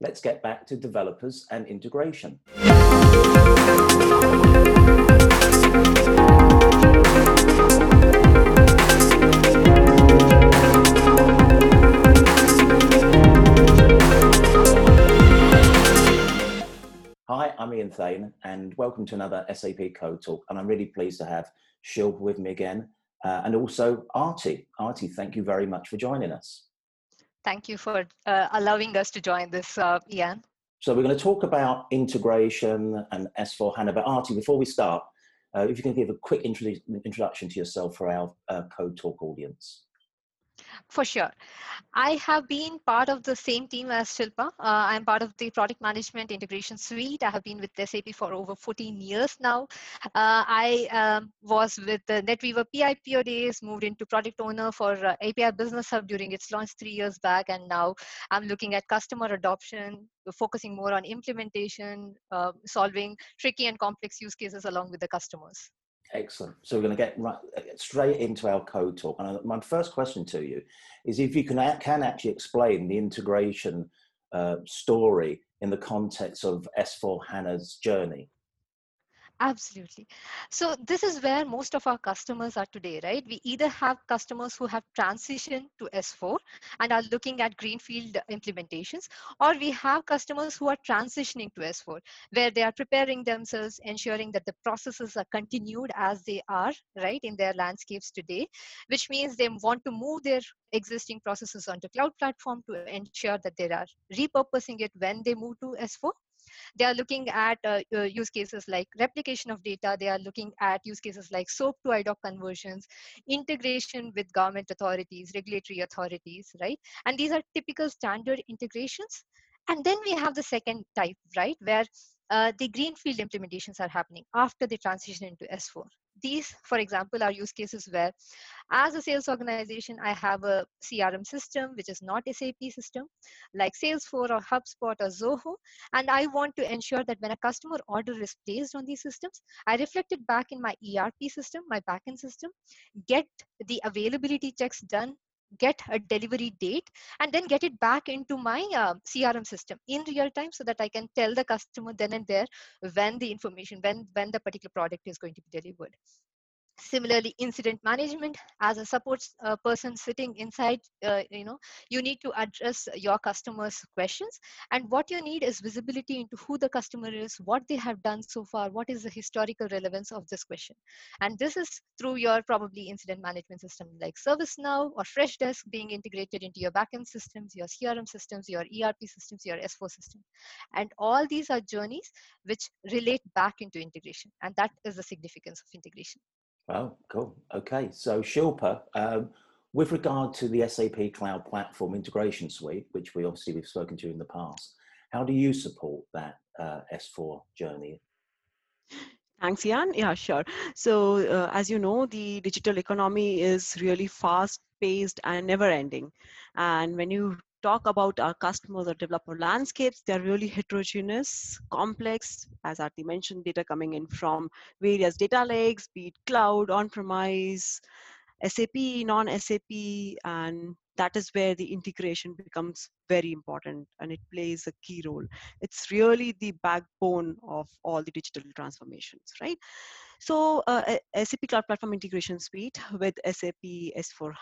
let's get back to developers and integration. Hi, I'm Ian Thane, and welcome to another SAP Code Talk. And I'm really pleased to have Shilpa with me again, uh, and also Arti. Arti, thank you very much for joining us. Thank you for uh, allowing us to join this, uh, Ian. So we're going to talk about integration and S4 HANA. But Arti, before we start, uh, if you can give a quick introduction to yourself for our uh, Code Talk audience. For sure. I have been part of the same team as Shilpa. Uh, I'm part of the product management integration suite. I have been with SAP for over 14 years now. Uh, I um, was with the NetWeaver PIPO days, moved into product owner for uh, API Business Hub during its launch three years back. And now I'm looking at customer adoption, focusing more on implementation, uh, solving tricky and complex use cases along with the customers. Excellent. So we're going to get right, straight into our code talk. And my first question to you is if you can, can actually explain the integration uh, story in the context of S4 HANA's journey. Absolutely. So this is where most of our customers are today, right? We either have customers who have transitioned to S4 and are looking at greenfield implementations, or we have customers who are transitioning to S4, where they are preparing themselves, ensuring that the processes are continued as they are, right, in their landscapes today, which means they want to move their existing processes onto cloud platform to ensure that they are repurposing it when they move to S4 they are looking at uh, uh, use cases like replication of data. They are looking at use cases like SOAP to IDOC conversions, integration with government authorities, regulatory authorities, right? And these are typical standard integrations. And then we have the second type, right, where uh, the greenfield implementations are happening after the transition into S4 these, for example, are use cases where as a sales organization, I have a CRM system, which is not SAP system, like Salesforce or HubSpot or Zoho. And I want to ensure that when a customer order is placed on these systems, I reflect it back in my ERP system, my backend system, get the availability checks done get a delivery date and then get it back into my uh, crm system in real time so that i can tell the customer then and there when the information when when the particular product is going to be delivered similarly incident management as a support uh, person sitting inside uh, you know you need to address your customers questions. And what you need is visibility into who the customer is what they have done so far what is the historical relevance of this question. And this is through your probably incident management system like ServiceNow or Freshdesk being integrated into your backend systems your crm systems your erp systems your s4 system. And all these are journeys which relate back into integration. And that is the significance of integration Oh, cool. Okay. So Shilpa, um, with regard to the SAP Cloud Platform Integration Suite, which we obviously we've spoken to in the past, how do you support that uh, S4 journey? Thanks, Ian. Yeah, sure. So, uh, as you know, the digital economy is really fast paced and never ending. And when you talk about our customers or developer landscapes, they're really heterogeneous, complex, as Arti mentioned, data coming in from various data lakes, be it cloud, on-premise, SAP, non-SAP, and that is where the integration becomes very important and it plays a key role. It's really the backbone of all the digital transformations, right? So uh, SAP Cloud Platform Integration Suite with SAP S4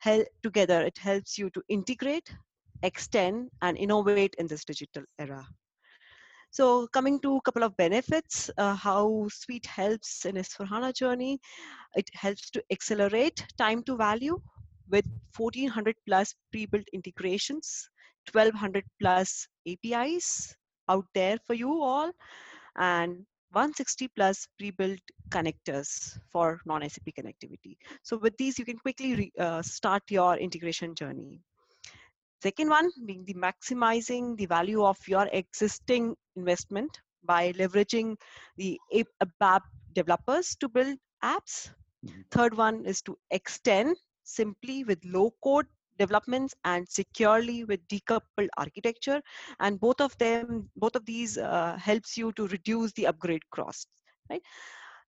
Help together. It helps you to integrate extend and innovate in this digital era. So coming to a couple of benefits uh, how suite helps in s4 hana journey. It helps to accelerate time to value with 1400 plus pre-built integrations 1200 plus apis out there for you all. And 160 plus pre-built connectors for non-SAP connectivity. So with these, you can quickly re, uh, start your integration journey. Second one being the maximizing the value of your existing investment by leveraging the ABAP developers to build apps. Mm-hmm. Third one is to extend simply with low code developments and securely with decoupled architecture and both of them both of these uh, helps you to reduce the upgrade costs right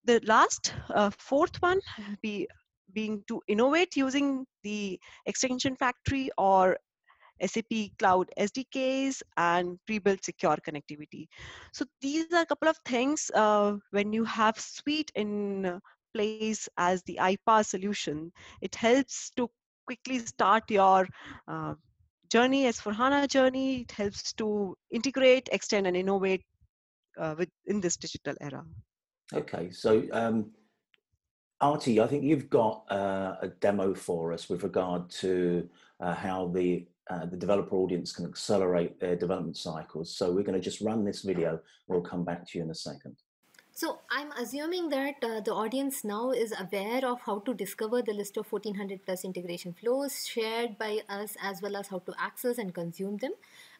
the last uh, fourth one be being to innovate using the extension factory or SAP Cloud SDKs, and pre-built secure connectivity. So these are a couple of things uh, when you have Suite in place as the iPaaS solution, it helps to quickly start your uh, journey S4 HANA journey. It helps to integrate, extend, and innovate uh, within this digital era. Okay, so um, Arti, I think you've got uh, a demo for us with regard to uh, how the uh, the developer audience can accelerate their development cycles. So we're going to just run this video. We'll come back to you in a second. So I'm assuming that uh, the audience now is aware of how to discover the list of 1400 plus integration flows shared by us as well as how to access and consume them.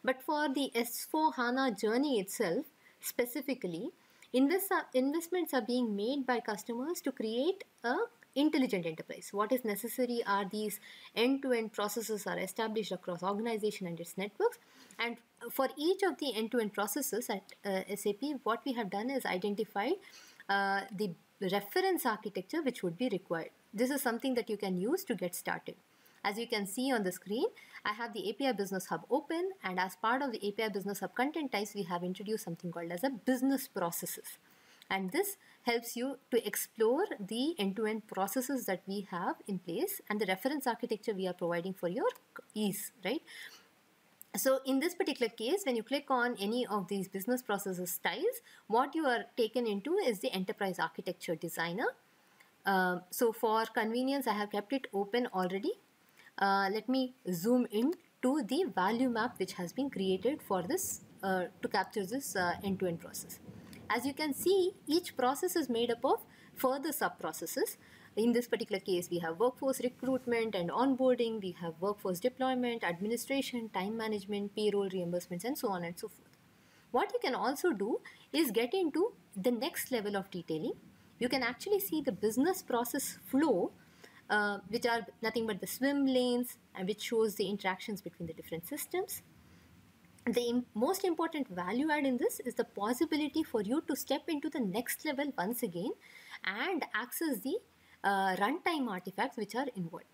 But for the S4 HANA journey itself, specifically, invest, investments are being made by customers to create a intelligent enterprise. What is necessary are these end-to-end processes are established across organization and its networks. And for each of the end-to-end processes at uh, SAP, what we have done is identified uh, the reference architecture which would be required. This is something that you can use to get started. As you can see on the screen, I have the API Business Hub open and as part of the API Business Hub content types, we have introduced something called as a business processes. And this helps you to explore the end-to-end processes that we have in place and the reference architecture we are providing for your ease, right? So in this particular case, when you click on any of these business processes styles, what you are taken into is the enterprise architecture designer. Uh, so for convenience, I have kept it open already uh, let me zoom in to the value map which has been created for this uh, to capture this uh, end-to-end process. As you can see, each process is made up of further sub-processes. In this particular case, we have workforce recruitment and onboarding, we have workforce deployment, administration, time management, payroll reimbursements, and so on and so forth. What you can also do is get into the next level of detailing. You can actually see the business process flow uh, which are nothing but the swim lanes and which shows the interactions between the different systems. The most important value add in this is the possibility for you to step into the next level once again and access the uh, runtime artifacts which are involved.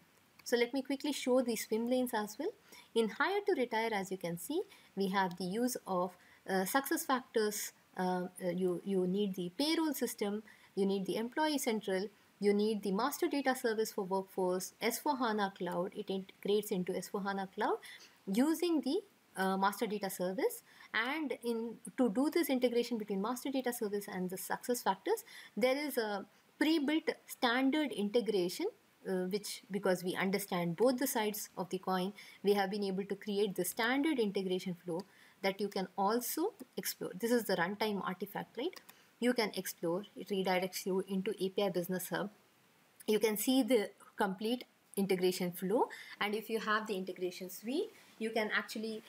So let me quickly show the swim lanes as well. In hire to retire, as you can see, we have the use of uh, SuccessFactors. Uh, you, you need the payroll system, you need the employee central, you need the master data service for workforce, S4 HANA Cloud. It integrates into S4 HANA Cloud using the uh, master data service and in to do this integration between master data service and the SuccessFactors there is a pre-built standard integration uh, which because we understand both the sides of the coin we have been able to create the standard integration flow that you can also explore this is the runtime artifact right you can explore. It redirects you into API Business Hub. You can see the complete integration flow and if you have the integration suite you can actually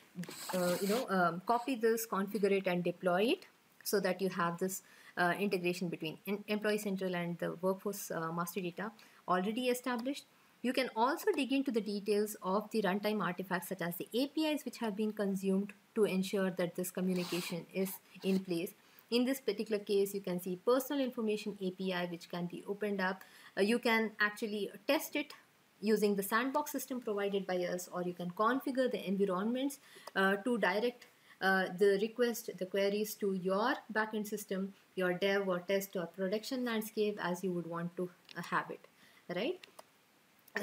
uh, you know um, copy this configure it and deploy it so that you have this uh, integration between employee central and the workforce uh, master data already established you can also dig into the details of the runtime artifacts such as the apis which have been consumed to ensure that this communication is in place in this particular case, you can see personal information API, which can be opened up. Uh, you can actually test it using the sandbox system provided by us, or you can configure the environments uh, to direct uh, the request, the queries to your backend system, your dev or test or production landscape as you would want to uh, have it, right?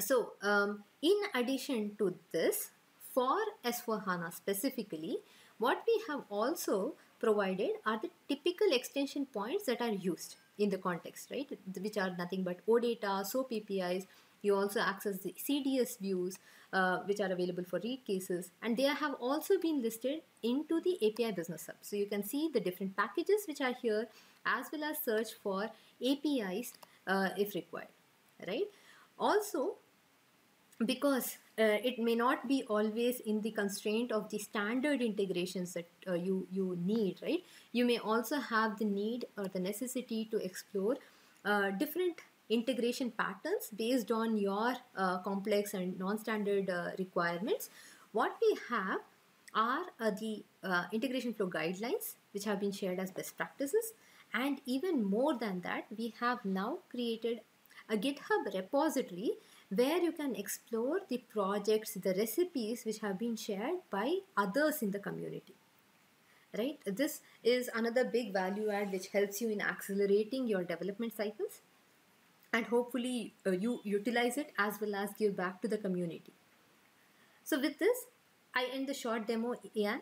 So, um, in addition to this, for S4HANA specifically, what we have also provided are the typical extension points that are used in the context, right? Which are nothing but OData, SOAP APIs. You also access the CDS views, uh, which are available for read cases, and they have also been listed into the API Business Hub. So you can see the different packages which are here, as well as search for APIs uh, if required, right? Also, because uh, it may not be always in the constraint of the standard integrations that uh, you you need right you may also have the need or the necessity to explore uh, different integration patterns based on your uh, complex and non-standard uh, requirements what we have are uh, the integration flow guidelines which have been shared as best practices and even more than that we have now created a github repository where you can explore the projects, the recipes which have been shared by others in the community. Right? This is another big value add which helps you in accelerating your development cycles and hopefully uh, you utilize it as well as give back to the community. So with this, I end the short demo, Ian.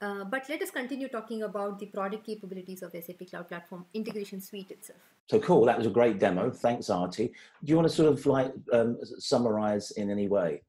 Uh, but let us continue talking about the product capabilities of SAP Cloud Platform Integration Suite itself. So cool, that was a great demo. Thanks, Arti. Do you want to sort of like um, summarize in any way?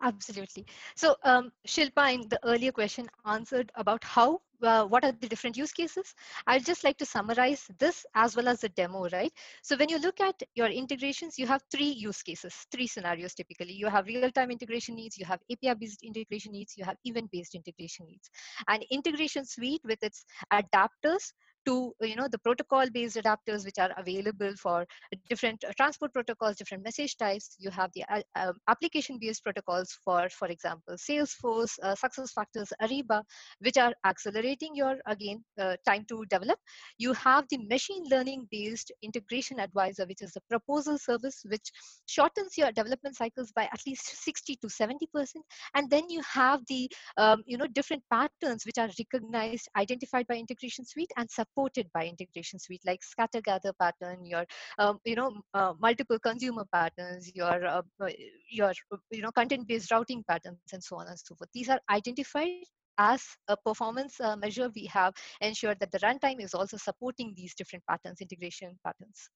Absolutely. So um, Shilpa in the earlier question answered about how uh, what are the different use cases? I'd just like to summarize this as well as the demo, right? So when you look at your integrations, you have three use cases, three scenarios typically. You have real-time integration needs, you have API-based integration needs, you have event-based integration needs. And integration suite with its adapters to you know the protocol based adapters which are available for different uh, transport protocols different message types. You have the uh, um, application based protocols for for example salesforce uh, SuccessFactors ariba which are accelerating your again uh, time to develop. You have the machine learning based integration advisor which is a proposal service which shortens your development cycles by at least 60 to 70 percent. And then you have the um, you know different patterns which are recognized identified by integration suite and supported by integration suite like scatter gather pattern your um, you know uh, multiple consumer patterns your uh, uh your you know content based routing patterns and so on and so forth. These are identified as a performance uh, measure we have ensured that the runtime is also supporting these different patterns integration patterns.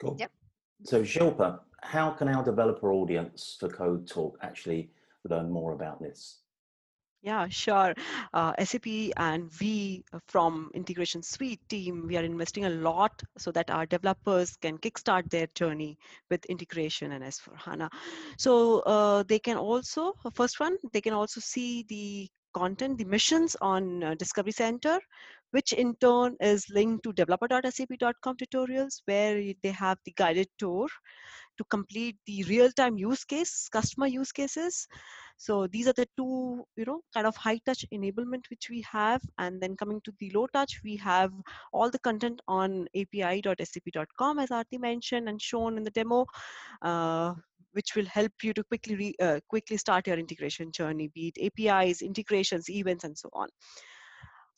Cool. Yep. So Shilpa, how can our developer audience for Code Talk actually learn more about this? Yeah, sure. Uh, SAP and we from Integration Suite team, we are investing a lot so that our developers can kickstart their journey with integration and S4HANA. So uh, they can also, first one, they can also see the content, the missions on uh, Discovery Center, which in turn is linked to developer.sap.com tutorials where they have the guided tour to complete the real-time use case, customer use cases. So these are the two, you know, kind of high touch enablement which we have. And then coming to the low touch, we have all the content on api.sap.com as Arti mentioned and shown in the demo. Uh, which will help you to quickly re, uh, quickly start your integration journey, be it APIs, integrations, events, and so on.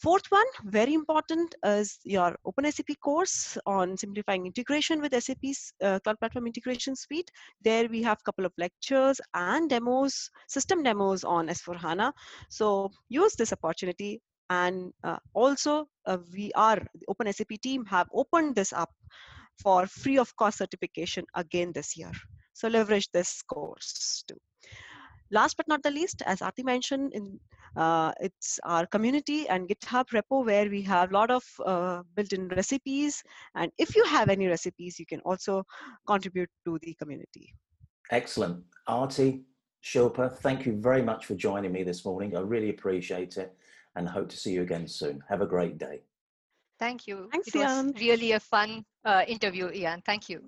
Fourth one, very important, is your OpenSAP course on simplifying integration with SAP's uh, Cloud Platform Integration Suite. There we have a couple of lectures and demos, system demos on S4HANA. So use this opportunity. And uh, also, uh, we are, the OpenSAP team have opened this up for free of cost certification again this year. So leverage this course too. Last but not the least, as Arti mentioned, in uh, it's our community and GitHub repo where we have a lot of uh, built-in recipes. And if you have any recipes, you can also contribute to the community. Excellent. Arti, Shilpa, thank you very much for joining me this morning. I really appreciate it and hope to see you again soon. Have a great day. Thank you. Thanks, it Ian. was really a fun uh, interview, Ian. Thank you.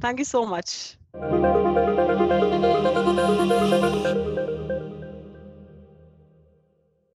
Thank you so much. Thank you.